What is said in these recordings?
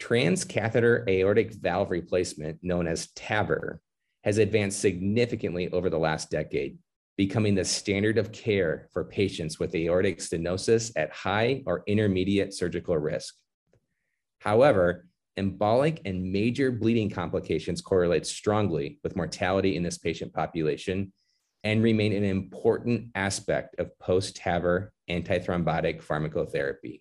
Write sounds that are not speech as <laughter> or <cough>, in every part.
Transcatheter aortic valve replacement, known as TAVR, has advanced significantly over the last decade, becoming the standard of care for patients with aortic stenosis at high or intermediate surgical risk. However, embolic and major bleeding complications correlate strongly with mortality in this patient population and remain an important aspect of post TAVR antithrombotic pharmacotherapy.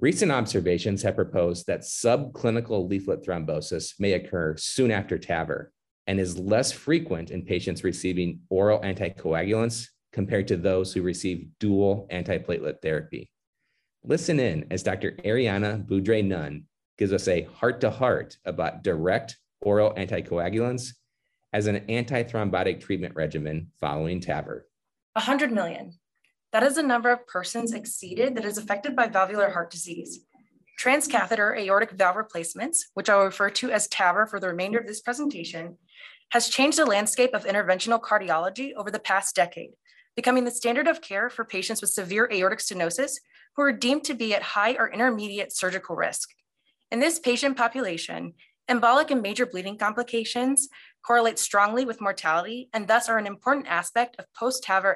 Recent observations have proposed that subclinical leaflet thrombosis may occur soon after TAVR and is less frequent in patients receiving oral anticoagulants compared to those who receive dual antiplatelet therapy. Listen in as Dr. Ariana Boudre Nunn gives us a heart to heart about direct oral anticoagulants as an antithrombotic treatment regimen following TAVR. 100 million. That is the number of persons exceeded that is affected by valvular heart disease. Transcatheter aortic valve replacements, which I will refer to as TAVR for the remainder of this presentation, has changed the landscape of interventional cardiology over the past decade, becoming the standard of care for patients with severe aortic stenosis who are deemed to be at high or intermediate surgical risk. In this patient population, embolic and major bleeding complications correlate strongly with mortality and thus are an important aspect of post-TAVR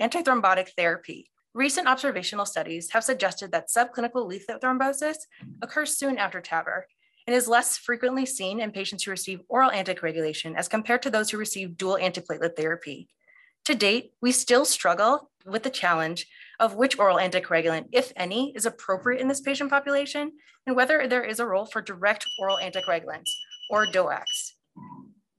antithrombotic therapy. Recent observational studies have suggested that subclinical leaflet thrombosis occurs soon after TAVR and is less frequently seen in patients who receive oral anticoagulation as compared to those who receive dual antiplatelet therapy. To date, we still struggle with the challenge of which oral anticoagulant, if any, is appropriate in this patient population and whether there is a role for direct oral anticoagulants or DOACs.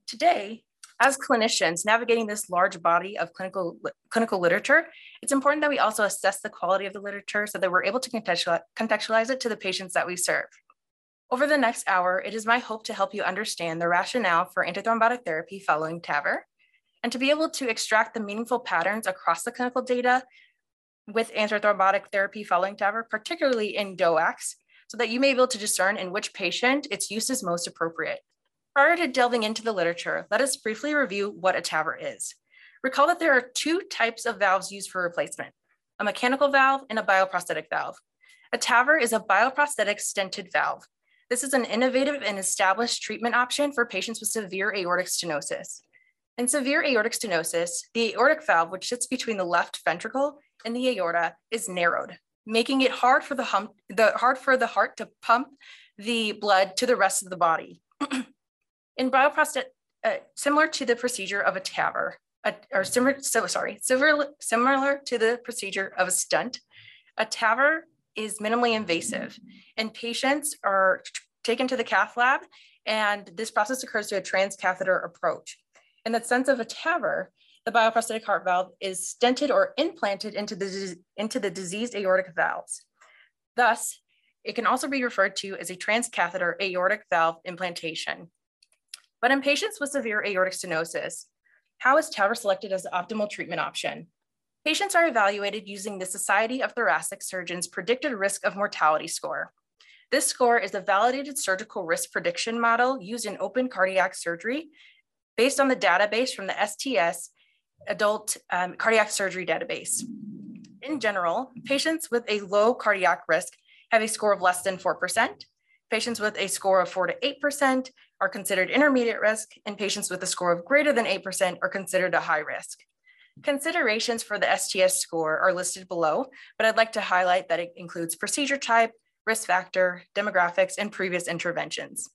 Today, as clinicians navigating this large body of clinical, clinical literature, it's important that we also assess the quality of the literature so that we're able to contextualize it to the patients that we serve. Over the next hour, it is my hope to help you understand the rationale for antithrombotic therapy following TAVR, and to be able to extract the meaningful patterns across the clinical data with antithrombotic therapy following TAVR, particularly in DOACs, so that you may be able to discern in which patient its use is most appropriate. Prior to delving into the literature, let us briefly review what a TAVR is. Recall that there are two types of valves used for replacement, a mechanical valve and a bioprosthetic valve. A TAVR is a bioprosthetic stented valve. This is an innovative and established treatment option for patients with severe aortic stenosis. In severe aortic stenosis, the aortic valve, which sits between the left ventricle and the aorta, is narrowed, making it hard for the, hump, the, hard for the heart to pump the blood to the rest of the body. <clears throat> In bioprosthetic, uh, similar to the procedure of a TAVR, or similar, so sorry, similar, similar to the procedure of a stent, a TAVR is minimally invasive and patients are taken to the cath lab and this process occurs through a transcatheter approach. In the sense of a TAVR, the bioprosthetic heart valve is stented or implanted into the, into the diseased aortic valves. Thus, it can also be referred to as a transcatheter aortic valve implantation. But in patients with severe aortic stenosis, how is TAVR selected as the optimal treatment option? Patients are evaluated using the Society of Thoracic Surgeons predicted risk of mortality score. This score is a validated surgical risk prediction model used in open cardiac surgery based on the database from the STS adult um, cardiac surgery database. In general, patients with a low cardiac risk have a score of less than 4%. Patients with a score of 4 to 8% are considered intermediate risk, and patients with a score of greater than 8% are considered a high risk. Considerations for the STS score are listed below, but I'd like to highlight that it includes procedure type, risk factor, demographics, and previous interventions.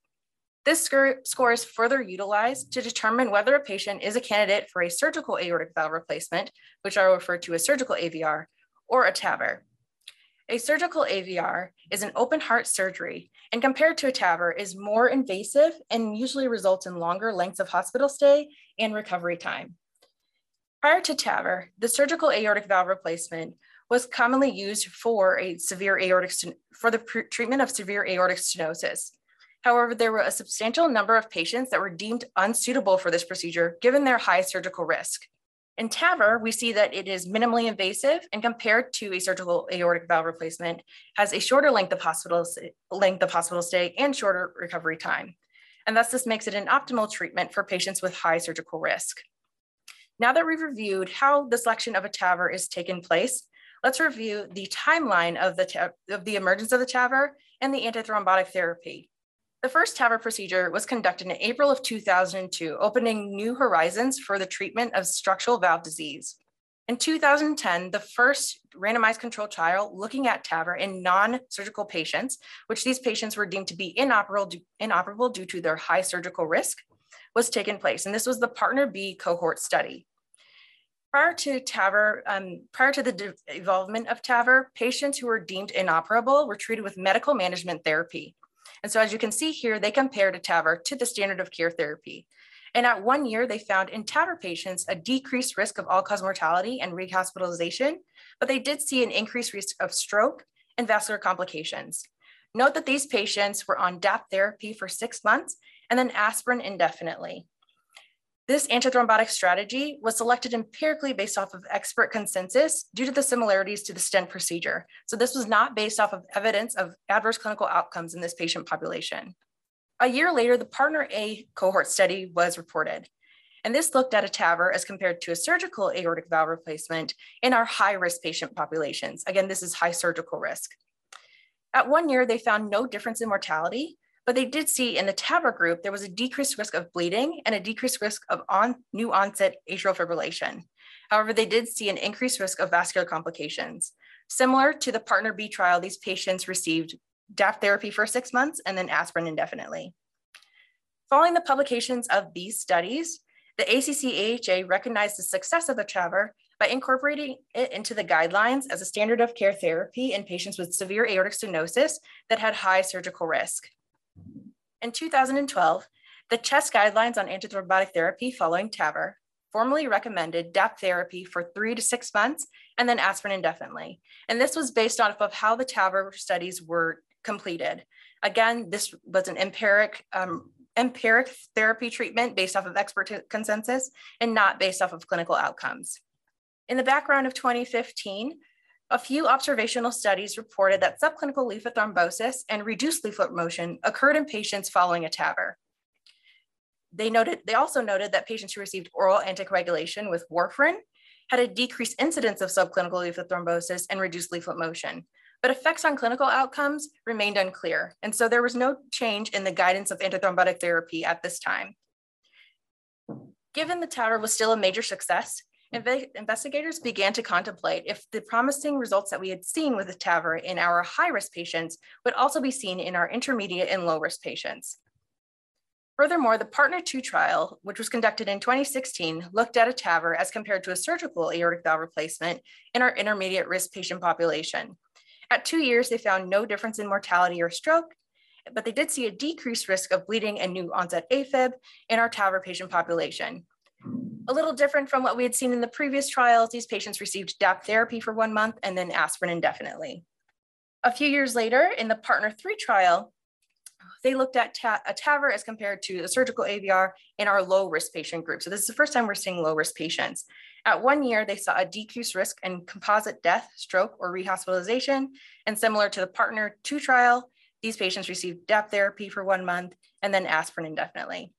This score is further utilized to determine whether a patient is a candidate for a surgical aortic valve replacement, which I will refer to as surgical AVR, or a TAVR. A surgical AVR is an open heart surgery and compared to a TAVR is more invasive and usually results in longer lengths of hospital stay and recovery time. Prior to TAVR, the surgical aortic valve replacement was commonly used for a severe aortic for the treatment of severe aortic stenosis. However, there were a substantial number of patients that were deemed unsuitable for this procedure given their high surgical risk. In TAVR, we see that it is minimally invasive and compared to a surgical aortic valve replacement, has a shorter length of hospital, length of hospital stay and shorter recovery time. And thus this makes it an optimal treatment for patients with high surgical risk. Now that we've reviewed how the selection of a TAVR is taken place, let's review the timeline of the, of the emergence of the TAVR and the antithrombotic therapy. The first TAVR procedure was conducted in April of 2002, opening new horizons for the treatment of structural valve disease. In 2010, the first randomized controlled trial looking at TAVR in non-surgical patients, which these patients were deemed to be inoperable, inoperable due to their high surgical risk, was taken place. And this was the Partner B cohort study. Prior to TAVR, um, prior to the development of TAVR, patients who were deemed inoperable were treated with medical management therapy. And so as you can see here, they compared a TAVR to the standard of care therapy. And at one year, they found in TAVR patients a decreased risk of all-cause mortality and rehospitalization, but they did see an increased risk of stroke and vascular complications. Note that these patients were on DAP therapy for six months and then aspirin indefinitely. This antithrombotic strategy was selected empirically based off of expert consensus due to the similarities to the stent procedure. So this was not based off of evidence of adverse clinical outcomes in this patient population. A year later, the Partner A cohort study was reported. And this looked at a TAVR as compared to a surgical aortic valve replacement in our high risk patient populations. Again, this is high surgical risk. At one year, they found no difference in mortality, but they did see in the TAVR group, there was a decreased risk of bleeding and a decreased risk of on, new onset atrial fibrillation. However, they did see an increased risk of vascular complications. Similar to the Partner B trial, these patients received DAP therapy for six months and then aspirin indefinitely. Following the publications of these studies, the ACC-AHA recognized the success of the TAVR by incorporating it into the guidelines as a standard of care therapy in patients with severe aortic stenosis that had high surgical risk. In 2012, the CHEST guidelines on antithrombotic therapy following TAVR formally recommended DAP therapy for three to six months and then aspirin indefinitely. And this was based off of how the TAVR studies were completed. Again, this was an empiric, um, empiric therapy treatment based off of expert consensus and not based off of clinical outcomes. In the background of 2015, a few observational studies reported that subclinical leaflet thrombosis and reduced leaflet motion occurred in patients following a TAVR. They, noted, they also noted that patients who received oral anticoagulation with warfarin had a decreased incidence of subclinical leaflet thrombosis and reduced leaflet motion, but effects on clinical outcomes remained unclear. And so there was no change in the guidance of antithrombotic therapy at this time. Given the TAVR was still a major success, Inve investigators began to contemplate if the promising results that we had seen with the TAVR in our high-risk patients would also be seen in our intermediate and low-risk patients. Furthermore, the Partner 2 trial, which was conducted in 2016, looked at a TAVR as compared to a surgical aortic valve replacement in our intermediate risk patient population. At two years, they found no difference in mortality or stroke, but they did see a decreased risk of bleeding and new onset AFib in our TAVR patient population. A little different from what we had seen in the previous trials, these patients received DAP therapy for one month and then aspirin indefinitely. A few years later, in the Partner 3 trial, they looked at ta a TAVR as compared to the surgical AVR in our low risk patient group. So this is the first time we're seeing low risk patients. At one year, they saw a decreased risk in composite death, stroke, or rehospitalization. And similar to the Partner 2 trial, these patients received DAP therapy for one month and then aspirin indefinitely.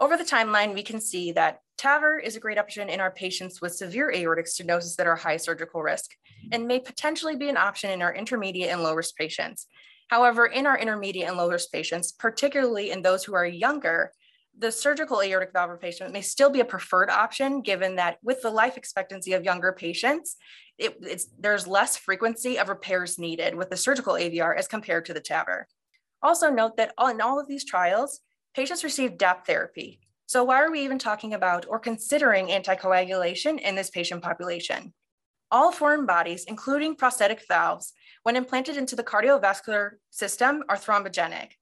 Over the timeline, we can see that TAVR is a great option in our patients with severe aortic stenosis that are high surgical risk and may potentially be an option in our intermediate and low risk patients. However, in our intermediate and low risk patients, particularly in those who are younger, the surgical aortic valve replacement may still be a preferred option given that with the life expectancy of younger patients, it, there's less frequency of repairs needed with the surgical AVR as compared to the TAVR. Also note that in all of these trials, patients receive DAP therapy. So why are we even talking about or considering anticoagulation in this patient population? All foreign bodies, including prosthetic valves, when implanted into the cardiovascular system are thrombogenic.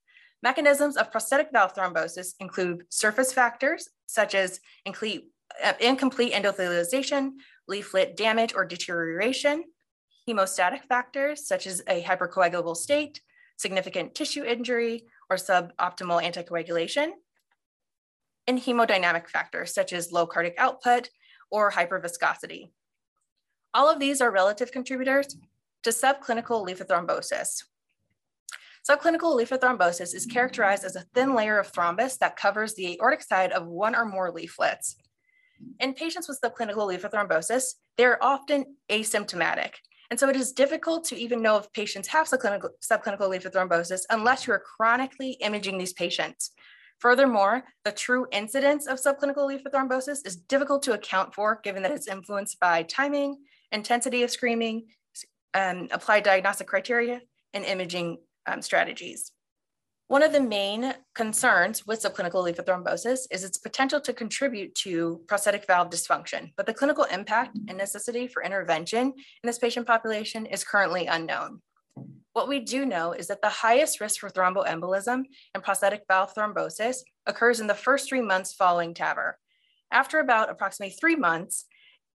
Mechanisms of prosthetic valve thrombosis include surface factors, such as incomplete, uh, incomplete endothelialization, leaflet damage or deterioration, hemostatic factors, such as a hypercoagulable state, significant tissue injury, or suboptimal anticoagulation, and hemodynamic factors such as low cardiac output or hyperviscosity. All of these are relative contributors to subclinical leaflet thrombosis. Subclinical thrombosis is characterized as a thin layer of thrombus that covers the aortic side of one or more leaflets. In patients with subclinical leaflet thrombosis, they're often asymptomatic. And so it is difficult to even know if patients have subclinical, subclinical leaflet thrombosis unless you're chronically imaging these patients. Furthermore, the true incidence of subclinical leaflet thrombosis is difficult to account for given that it's influenced by timing, intensity of screening, um, applied diagnostic criteria, and imaging um, strategies. One of the main concerns with subclinical leaflet thrombosis is its potential to contribute to prosthetic valve dysfunction, but the clinical impact and necessity for intervention in this patient population is currently unknown. What we do know is that the highest risk for thromboembolism and prosthetic valve thrombosis occurs in the first three months following TAVR. After about approximately three months,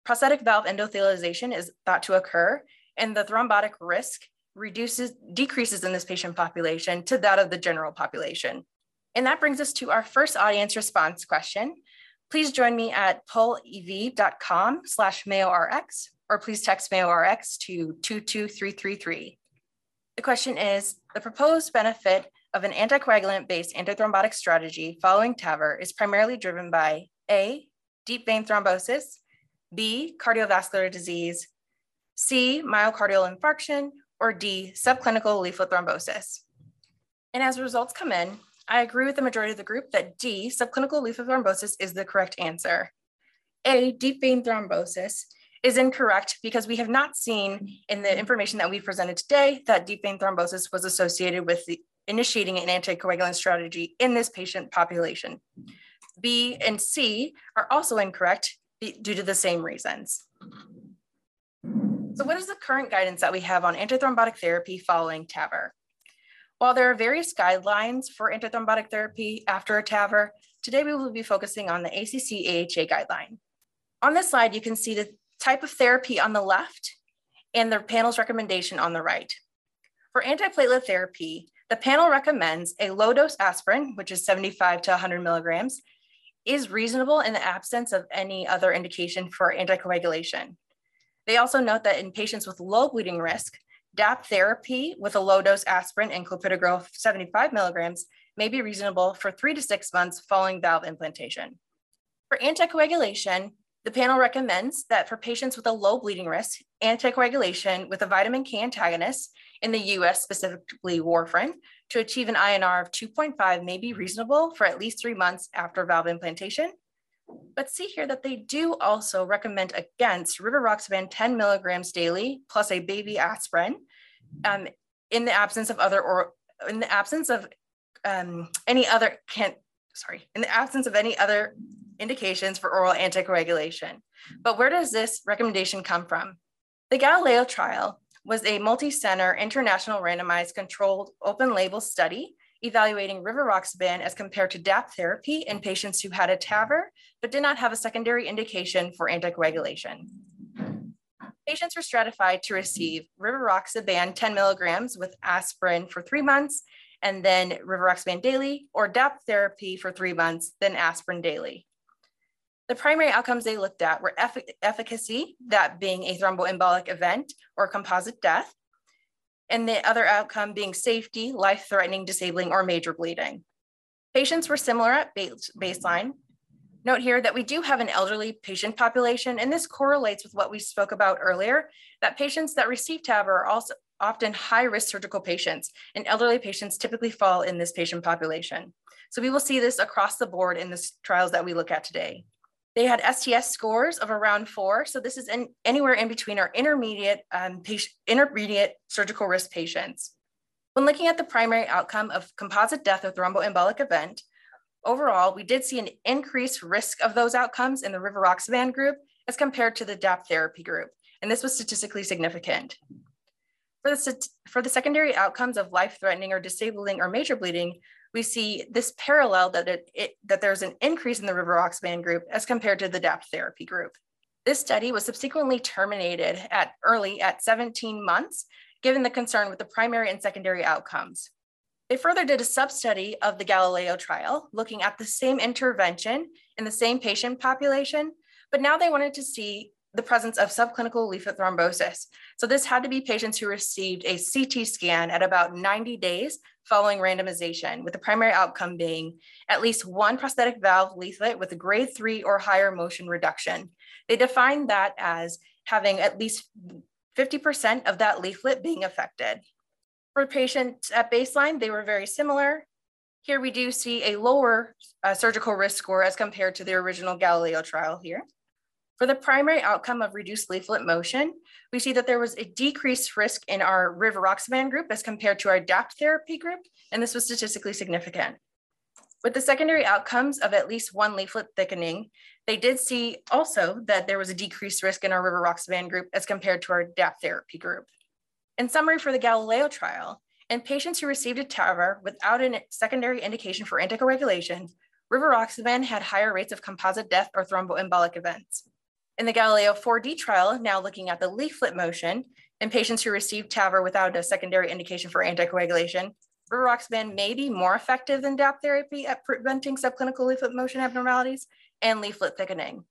prosthetic valve endothelialization is thought to occur and the thrombotic risk reduces, decreases in this patient population to that of the general population. And that brings us to our first audience response question. Please join me at pollev.com slash MayoRx, or please text MayoRx to 22333. The question is, the proposed benefit of an anticoagulant-based antithrombotic strategy following TAVR is primarily driven by A, deep vein thrombosis, B, cardiovascular disease, C, myocardial infarction, or D, subclinical leaflet thrombosis. And as results come in, I agree with the majority of the group that D, subclinical leaflet thrombosis is the correct answer. A, deep vein thrombosis is incorrect because we have not seen in the information that we presented today that deep vein thrombosis was associated with the initiating an anticoagulant strategy in this patient population. B and C are also incorrect due to the same reasons. So what is the current guidance that we have on antithrombotic therapy following TAVR? While there are various guidelines for antithrombotic therapy after a TAVR, today we will be focusing on the ACC AHA guideline. On this slide, you can see the type of therapy on the left and the panel's recommendation on the right. For antiplatelet therapy, the panel recommends a low dose aspirin, which is 75 to 100 milligrams, is reasonable in the absence of any other indication for anticoagulation. They also note that in patients with low bleeding risk, DAP therapy with a low dose aspirin and clopidogrel 75 milligrams may be reasonable for three to six months following valve implantation. For anticoagulation, the panel recommends that for patients with a low bleeding risk, anticoagulation with a vitamin K antagonist, in the US specifically warfarin, to achieve an INR of 2.5 may be reasonable for at least three months after valve implantation. But see here that they do also recommend against rivaroxaban 10 milligrams daily plus a baby aspirin um, in the absence of other or in the absence of um, any other can sorry in the absence of any other indications for oral anticoagulation. But where does this recommendation come from? The Galileo trial was a multi-center international randomized controlled open label study evaluating rivaroxaban as compared to DAP therapy in patients who had a TAVR but did not have a secondary indication for anticoagulation. Patients were stratified to receive rivaroxaban 10 milligrams with aspirin for three months and then rivaroxaban daily or DAP therapy for three months, then aspirin daily. The primary outcomes they looked at were eff efficacy, that being a thromboembolic event or composite death, and the other outcome being safety, life-threatening, disabling, or major bleeding. Patients were similar at base baseline. Note here that we do have an elderly patient population, and this correlates with what we spoke about earlier, that patients that receive TAVR are also often high-risk surgical patients, and elderly patients typically fall in this patient population. So we will see this across the board in the trials that we look at today. They had STS scores of around four. So this is in, anywhere in between our intermediate, um, patient, intermediate surgical risk patients. When looking at the primary outcome of composite death or thromboembolic event, overall, we did see an increased risk of those outcomes in the rivaroxaban group as compared to the DAP therapy group. And this was statistically significant. For the, for the secondary outcomes of life-threatening or disabling or major bleeding, we see this parallel that, it, it, that there's an increase in the rivaroxaban group as compared to the DAP therapy group. This study was subsequently terminated at early at 17 months, given the concern with the primary and secondary outcomes. They further did a sub-study of the Galileo trial, looking at the same intervention in the same patient population, but now they wanted to see the presence of subclinical leaflet thrombosis. So this had to be patients who received a CT scan at about 90 days following randomization, with the primary outcome being at least one prosthetic valve leaflet with a grade three or higher motion reduction. They defined that as having at least 50% of that leaflet being affected. For patients at baseline, they were very similar. Here we do see a lower uh, surgical risk score as compared to the original Galileo trial here. For the primary outcome of reduced leaflet motion, we see that there was a decreased risk in our rivaroxaban group as compared to our DAPT therapy group, and this was statistically significant. With the secondary outcomes of at least one leaflet thickening, they did see also that there was a decreased risk in our rivaroxaban group as compared to our DAPT therapy group. In summary for the Galileo trial, in patients who received a TAVR without a secondary indication for anticoagulation, rivaroxaban had higher rates of composite death or thromboembolic events. In the Galileo 4D trial, now looking at the leaflet motion in patients who received TAVR without a secondary indication for anticoagulation, rivaroxaban may be more effective than DAPT therapy at preventing subclinical leaflet motion abnormalities and leaflet thickening.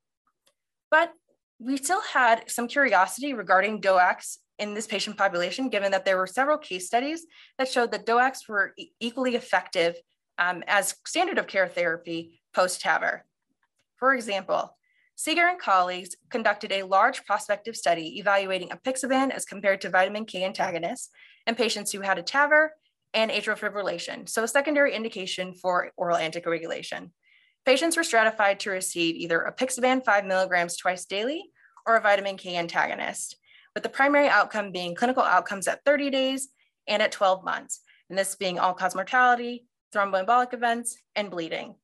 But we still had some curiosity regarding DOACs in this patient population, given that there were several case studies that showed that DOACs were e equally effective um, as standard of care therapy post-TAVR. For example, Seeger and colleagues conducted a large prospective study evaluating apixaban as compared to vitamin K antagonists in patients who had a TAVR and atrial fibrillation, so a secondary indication for oral anticoagulation. Patients were stratified to receive either apixaban 5 milligrams twice daily or a vitamin K antagonist, with the primary outcome being clinical outcomes at 30 days and at 12 months, and this being all-cause mortality, thromboembolic events, and bleeding.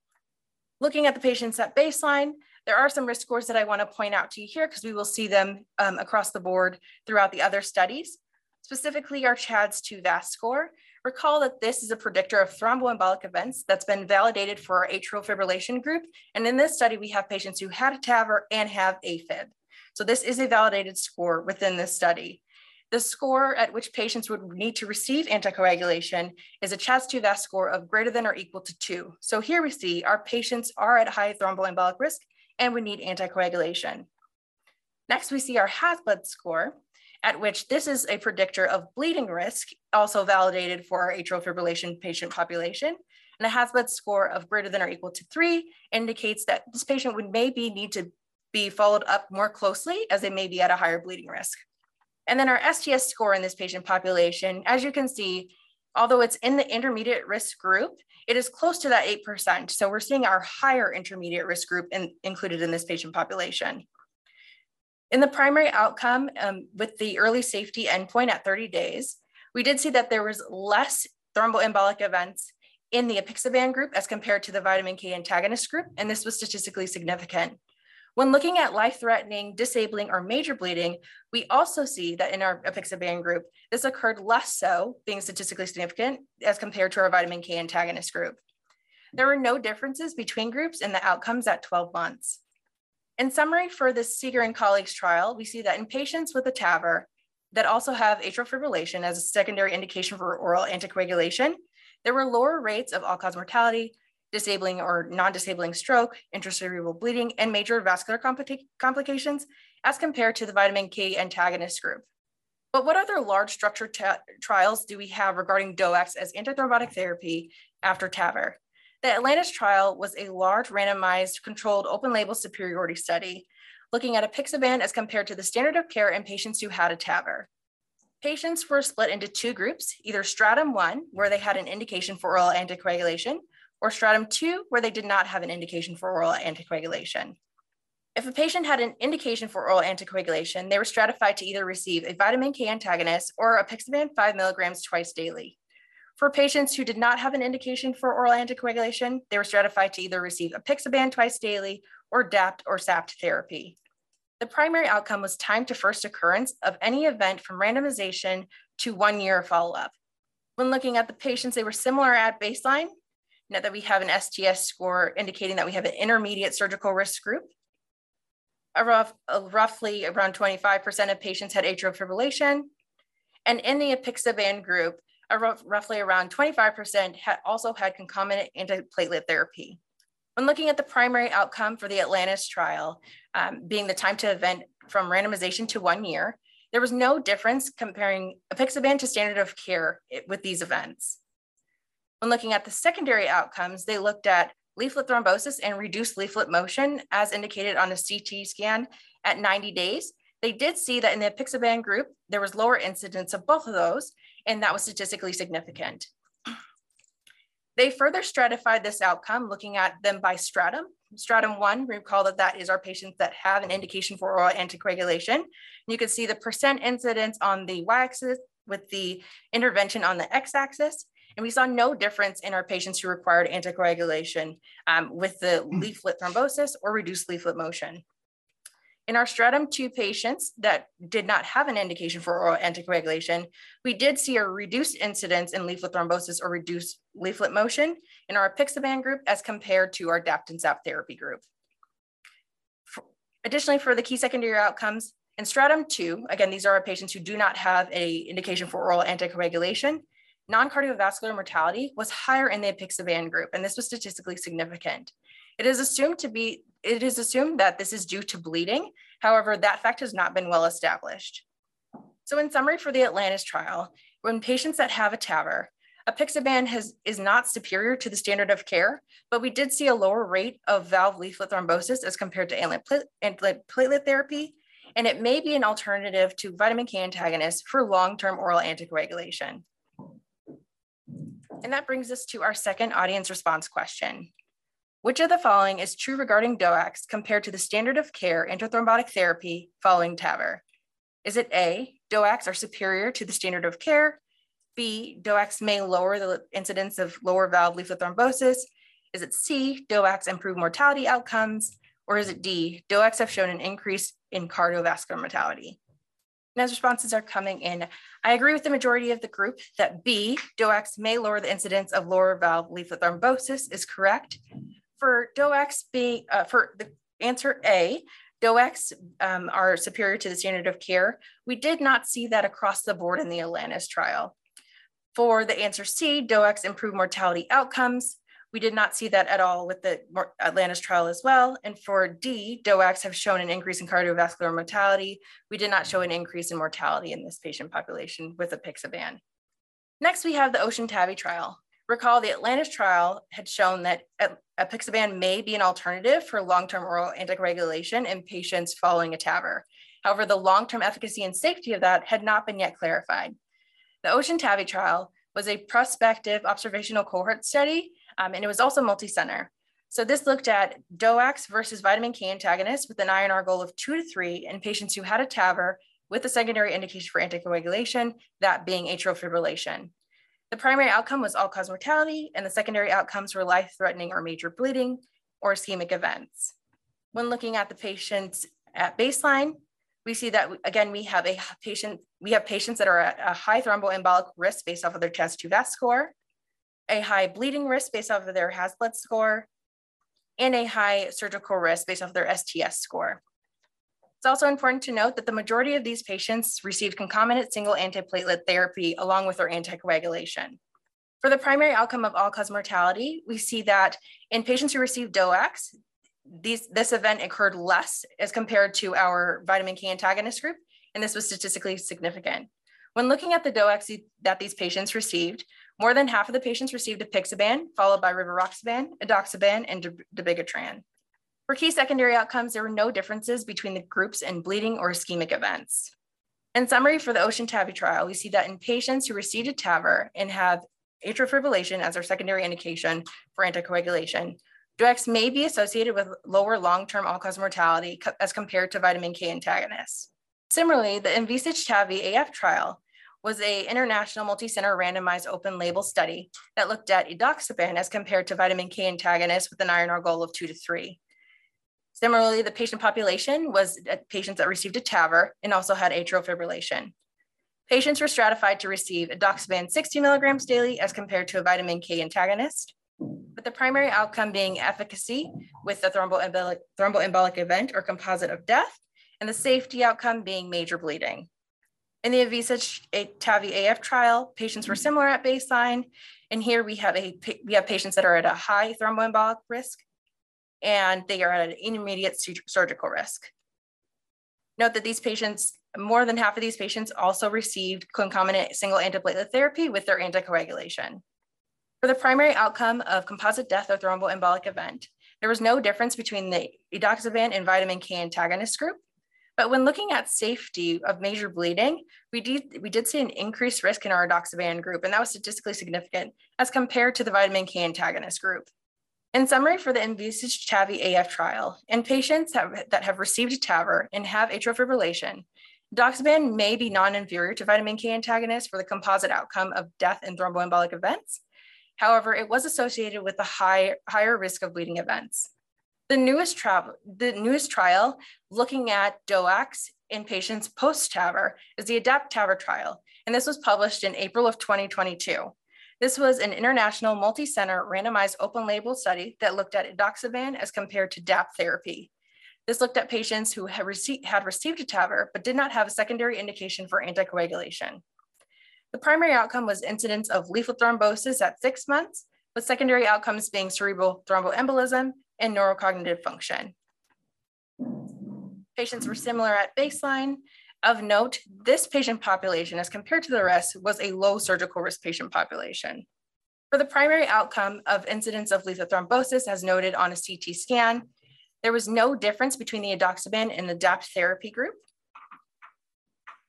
Looking at the patients at baseline, there are some risk scores that I want to point out to you here because we will see them um, across the board throughout the other studies. Specifically, our CHADS 2 VAS score. Recall that this is a predictor of thromboembolic events that's been validated for our atrial fibrillation group. And in this study, we have patients who had a TAVR and have AFib. So this is a validated score within this study. The score at which patients would need to receive anticoagulation is a CHADS2 VAS score of greater than or equal to two. So here we see our patients are at high thromboembolic risk and would need anticoagulation. Next, we see our HAS-BLED score, at which this is a predictor of bleeding risk, also validated for our atrial fibrillation patient population. And a HAS-BLED score of greater than or equal to three indicates that this patient would maybe need to be followed up more closely as they may be at a higher bleeding risk. And then our STS score in this patient population, as you can see, although it's in the intermediate risk group, it is close to that 8%. So we're seeing our higher intermediate risk group in, included in this patient population. In the primary outcome um, with the early safety endpoint at 30 days, we did see that there was less thromboembolic events in the apixaban group as compared to the vitamin K antagonist group, and this was statistically significant. When looking at life-threatening, disabling, or major bleeding, we also see that in our apixaban group, this occurred less so, being statistically significant, as compared to our vitamin K antagonist group. There were no differences between groups in the outcomes at 12 months. In summary, for the Seeger and colleagues trial, we see that in patients with a TAVR that also have atrial fibrillation as a secondary indication for oral anticoagulation, there were lower rates of all-cause mortality, disabling or non-disabling stroke, intracerebral bleeding, and major vascular compl complications as compared to the vitamin K antagonist group. But what other large structure trials do we have regarding DOACs as antithrombotic therapy after TAVR? The Atlantis trial was a large randomized controlled open label superiority study looking at apixaban as compared to the standard of care in patients who had a TAVR. Patients were split into two groups, either stratum one, where they had an indication for oral anticoagulation, or stratum 2, where they did not have an indication for oral anticoagulation. If a patient had an indication for oral anticoagulation, they were stratified to either receive a vitamin K antagonist or apixaban 5 milligrams twice daily. For patients who did not have an indication for oral anticoagulation, they were stratified to either receive apixaban twice daily or DAPT or SAPT therapy. The primary outcome was time to first occurrence of any event from randomization to one year follow-up. When looking at the patients, they were similar at baseline, Note that we have an STS score indicating that we have an intermediate surgical risk group. Rough, roughly around 25% of patients had atrial fibrillation. And in the apixaban group, roughly around 25% had also had concomitant antiplatelet therapy. When looking at the primary outcome for the Atlantis trial, um, being the time to event from randomization to one year, there was no difference comparing apixaban to standard of care with these events. When looking at the secondary outcomes, they looked at leaflet thrombosis and reduced leaflet motion as indicated on a CT scan at 90 days. They did see that in the apixaban group, there was lower incidence of both of those, and that was statistically significant. They further stratified this outcome looking at them by stratum. Stratum one, recall that that is our patients that have an indication for oral anticoagulation. You can see the percent incidence on the y-axis with the intervention on the x-axis. And we saw no difference in our patients who required anticoagulation um, with the leaflet thrombosis or reduced leaflet motion. In our stratum 2 patients that did not have an indication for oral anticoagulation, we did see a reduced incidence in leaflet thrombosis or reduced leaflet motion in our apixaban group as compared to our DAPT and SAP therapy group. Additionally, for the key secondary outcomes, in stratum 2, again, these are our patients who do not have a indication for oral anticoagulation, non-cardiovascular mortality was higher in the apixaban group, and this was statistically significant. It is assumed to be it is assumed that this is due to bleeding. However, that fact has not been well established. So in summary for the Atlantis trial, when patients that have a TAVR, apixaban has, is not superior to the standard of care, but we did see a lower rate of valve leaflet thrombosis as compared to antiplatelet therapy, and it may be an alternative to vitamin K antagonists for long-term oral anticoagulation. And that brings us to our second audience response question. Which of the following is true regarding DOACs compared to the standard of care antithrombotic therapy following TAVR? Is it A, DOACs are superior to the standard of care? B, DOACs may lower the incidence of lower valve leaflet thrombosis? Is it C, DOACs improve mortality outcomes? Or is it D, DOACs have shown an increase in cardiovascular mortality? And as responses are coming in, I agree with the majority of the group that B, DOACs may lower the incidence of lower valve leaflet thrombosis is correct for DOACs B, uh, for the answer A, DOACs um, are superior to the standard of care. We did not see that across the board in the Atlantis trial. For the answer C, DOACs improve mortality outcomes. We did not see that at all with the Atlantis trial as well. And for D, DOACs have shown an increase in cardiovascular mortality. We did not show an increase in mortality in this patient population with apixaban. Next, we have the Ocean TAVI trial. Recall the Atlantis trial had shown that apixaban may be an alternative for long-term oral anticoagulation in patients following a TAVR. However, the long-term efficacy and safety of that had not been yet clarified. The Ocean TAVI trial was a prospective observational cohort study, um, and it was also multi-center. So this looked at DOACs versus vitamin K antagonists with an INR goal of two to three in patients who had a TAVR with a secondary indication for anticoagulation, that being atrial fibrillation. The primary outcome was all-cause mortality, and the secondary outcomes were life-threatening or major bleeding or ischemic events. When looking at the patients at baseline, we see that again, we have a patient, we have patients that are at a high thromboembolic risk based off of their CHADS2 VAS score, a high bleeding risk based off of their HAS-BLED score, and a high surgical risk based off of their STS score. It's also important to note that the majority of these patients received concomitant single antiplatelet therapy along with their anticoagulation. For the primary outcome of all-cause mortality, we see that in patients who received DOACs, these, this event occurred less as compared to our vitamin K antagonist group, and this was statistically significant. When looking at the DOACs that these patients received, more than half of the patients received apixaban, followed by rivaroxaban, edoxaban, and dabigatran. For key secondary outcomes, there were no differences between the groups in bleeding or ischemic events. In summary, for the Ocean TAVI trial, we see that in patients who received a TAVR and have atrial fibrillation as their secondary indication for anticoagulation, DOACs may be associated with lower long-term all-cause mortality as compared to vitamin K antagonists. Similarly, the Envisage TAVI AF trial was a international multi-center randomized open label study that looked at edoxaban as compared to vitamin K antagonists with an INR goal of two to three. Similarly, the patient population was uh, patients that received a TAVR and also had atrial fibrillation. Patients were stratified to receive edoxaban 60 milligrams daily as compared to a vitamin K antagonist, with the primary outcome being efficacy with the thromboembolic, thromboembolic event or composite of death, and the safety outcome being major bleeding. In the Envisage TAVI AF trial, patients were similar at baseline. And here we have a we have patients that are at a high thromboembolic risk and they are at an intermediate surgical risk. Note that these patients, more than half of these patients also received concomitant single antiplatelet therapy with their anticoagulation. For the primary outcome of composite death or thromboembolic event, there was no difference between the edoxaban and vitamin K antagonist group. But when looking at safety of major bleeding, we did, we did see an increased risk in our edoxaban group, and that was statistically significant as compared to the vitamin K antagonist group. In summary, for the Envisage TAVI AF trial, in patients have, that have received TAVR and have atrial fibrillation, doxaban may be non-inferior to vitamin K antagonist for the composite outcome of death and thromboembolic events. However, it was associated with a high, higher risk of bleeding events. The newest, the newest trial looking at DOACs in patients post-TAVR is the ADAPT TAVR trial, and this was published in April of 2022. This was an international multi-center randomized open label study that looked at edoxaban as compared to DAPT therapy. This looked at patients who had, received, had received a TAVR but did not have a secondary indication for anticoagulation. The primary outcome was incidence of leaflet thrombosis at six months, with secondary outcomes being cerebral thromboembolism and neurocognitive function. Patients were similar at baseline, of note, this patient population, as compared to the rest, was a low surgical risk patient population. For the primary outcome of incidence of leaflet thrombosis, as noted on a CT scan, there was no difference between the edoxaban and the DAPT therapy group.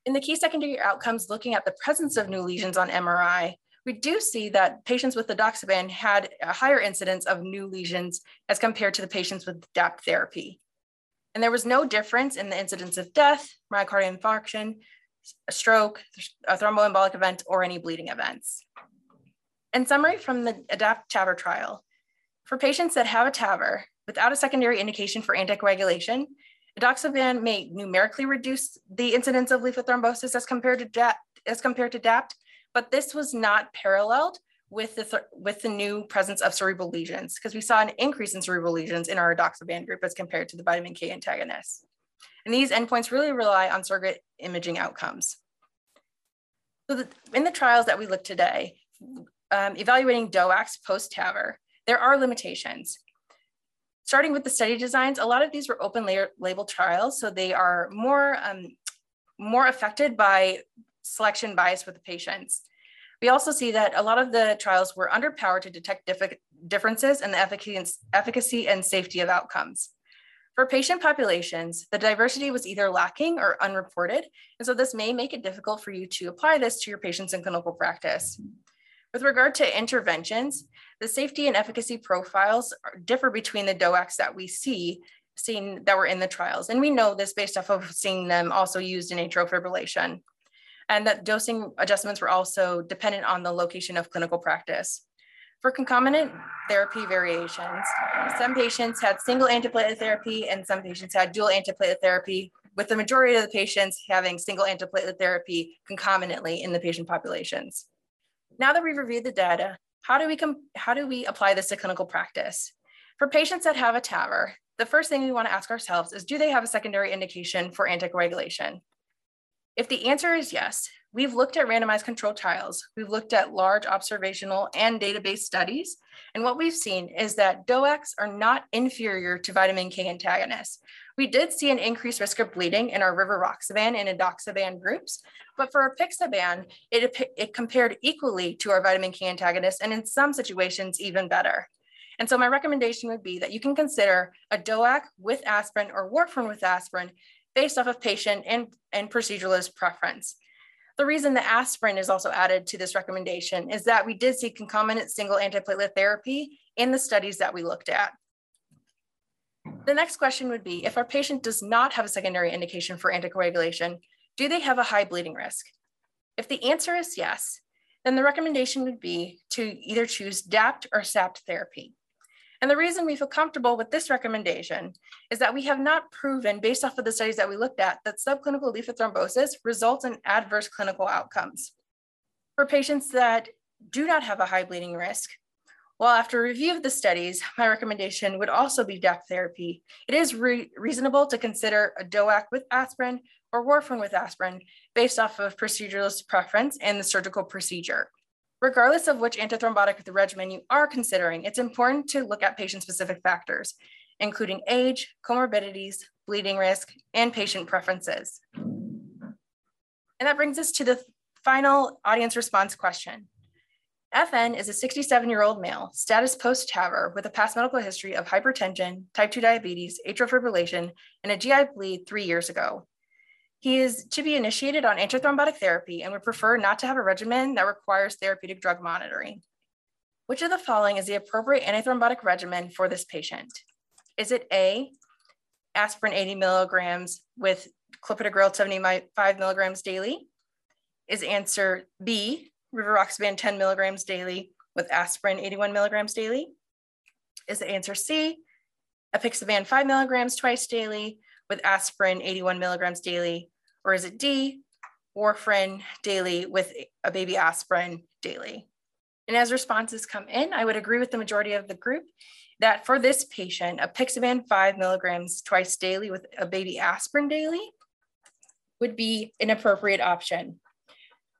In the key secondary outcomes, looking at the presence of new lesions on MRI, we do see that patients with edoxaban had a higher incidence of new lesions as compared to the patients with DAPT therapy. And there was no difference in the incidence of death, myocardial infarction, a stroke, a thromboembolic event, or any bleeding events. In summary from the ADAPT TAVR trial, for patients that have a TAVR without a secondary indication for anticoagulation, edoxaban may numerically reduce the incidence of leaflet thrombosis as compared to DAPT, as compared to DAPT, but this was not paralleled with the, th with the new presence of cerebral lesions because we saw an increase in cerebral lesions in our edoxaban group as compared to the vitamin K antagonists. And these endpoints really rely on surrogate imaging outcomes. So the, in the trials that we look today, um, evaluating DOACs post-TAVR, there are limitations. Starting with the study designs, a lot of these were open label trials, so they are more, um, more affected by selection bias with the patients. We also see that a lot of the trials were underpowered to detect differences in the efficacy and safety of outcomes. For patient populations, the diversity was either lacking or unreported, and so this may make it difficult for you to apply this to your patients in clinical practice. With regard to interventions, the safety and efficacy profiles differ between the DOACs that we see seen that were in the trials. And we know this based off of seeing them also used in atrial fibrillation and that dosing adjustments were also dependent on the location of clinical practice. For concomitant therapy variations, some patients had single antiplatelet therapy and some patients had dual antiplatelet therapy, with the majority of the patients having single antiplatelet therapy concomitantly in the patient populations. Now that we've reviewed the data, how do we, how do we apply this to clinical practice? For patients that have a TAVR, the first thing we wanna ask ourselves is, do they have a secondary indication for anticoagulation? If the answer is yes, we've looked at randomized controlled trials, we've looked at large observational and database studies, and what we've seen is that DOACs are not inferior to vitamin K antagonists. We did see an increased risk of bleeding in our rivaroxaban and edoxaban groups, but for apixaban, it, it compared equally to our vitamin K antagonists, and in some situations, even better. And so my recommendation would be that you can consider a DOAC with aspirin or warfarin with aspirin based off of patient and, and proceduralist preference. The reason the aspirin is also added to this recommendation is that we did see concomitant single antiplatelet therapy in the studies that we looked at. The next question would be, if our patient does not have a secondary indication for anticoagulation, do they have a high bleeding risk? If the answer is yes, then the recommendation would be to either choose DAPT or SAPT therapy. And the reason we feel comfortable with this recommendation is that we have not proven, based off of the studies that we looked at, that subclinical leaflet thrombosis results in adverse clinical outcomes. For patients that do not have a high bleeding risk, well, after review of the studies, my recommendation would also be DAPT therapy. It is re reasonable to consider a DOAC with aspirin or warfarin with aspirin based off of proceduralist preference and the surgical procedure. Regardless of which antithrombotic regimen you are considering, it's important to look at patient-specific factors, including age, comorbidities, bleeding risk, and patient preferences. And that brings us to the final audience response question. FN is a 67 year old male, status post TAVR, with a past medical history of hypertension, type 2 diabetes, atrial fibrillation, and a GI bleed three years ago. He is to be initiated on antithrombotic therapy and would prefer not to have a regimen that requires therapeutic drug monitoring. Which of the following is the appropriate antithrombotic regimen for this patient? Is it A, aspirin 80 milligrams with clopidogrel 75 milligrams daily? Is answer B, rivaroxaban 10 milligrams daily with aspirin 81 milligrams daily? Is the answer C, apixaban 5 milligrams twice daily with aspirin 81 milligrams daily or is it D, warfarin daily with a baby aspirin daily? And as responses come in, I would agree with the majority of the group that for this patient, a apixaban 5 milligrams twice daily with a baby aspirin daily would be an appropriate option.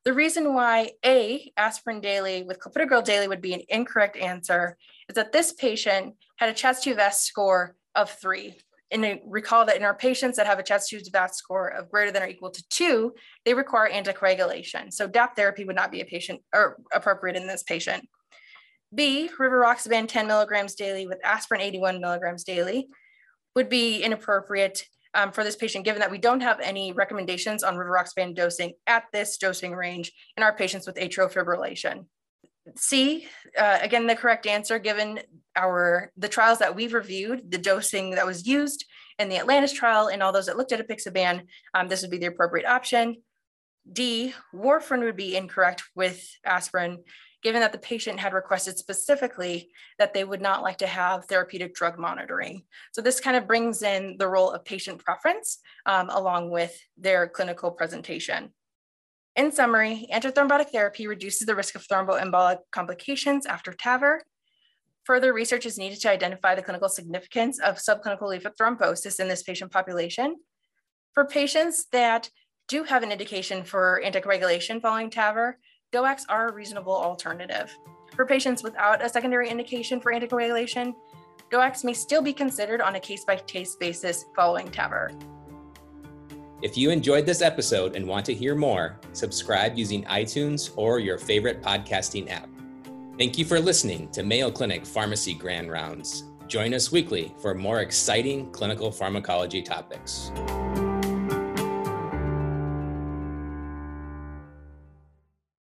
The reason why A, aspirin daily with clopidogrel daily would be an incorrect answer is that this patient had a CHA2DS2-VASc score of three and recall that in our patients that have a CHA2DS2-VASc score of greater than or equal to two, they require anticoagulation. So DAP therapy would not be a patient or appropriate in this patient. B, rivaroxaban 10 milligrams daily with aspirin 81 milligrams daily would be inappropriate um, for this patient, given that we don't have any recommendations on rivaroxaban dosing at this dosing range in our patients with atrial fibrillation. C, uh, again, the correct answer given our the trials that we've reviewed, the dosing that was used in the Atlantis trial and all those that looked at apixaban, um, this would be the appropriate option. D, warfarin would be incorrect with aspirin, given that the patient had requested specifically that they would not like to have therapeutic drug monitoring. So this kind of brings in the role of patient preference um, along with their clinical presentation. In summary, antithrombotic therapy reduces the risk of thromboembolic complications after TAVR. Further research is needed to identify the clinical significance of subclinical leaflet thrombosis in this patient population. For patients that do have an indication for anticoagulation following TAVR, DOACs are a reasonable alternative. For patients without a secondary indication for anticoagulation, DOACs may still be considered on a case-by-case -case basis following TAVR. If you enjoyed this episode and want to hear more, subscribe using iTunes or your favorite podcasting app. Thank you for listening to Mayo Clinic Pharmacy Grand Rounds. Join us weekly for more exciting clinical pharmacology topics.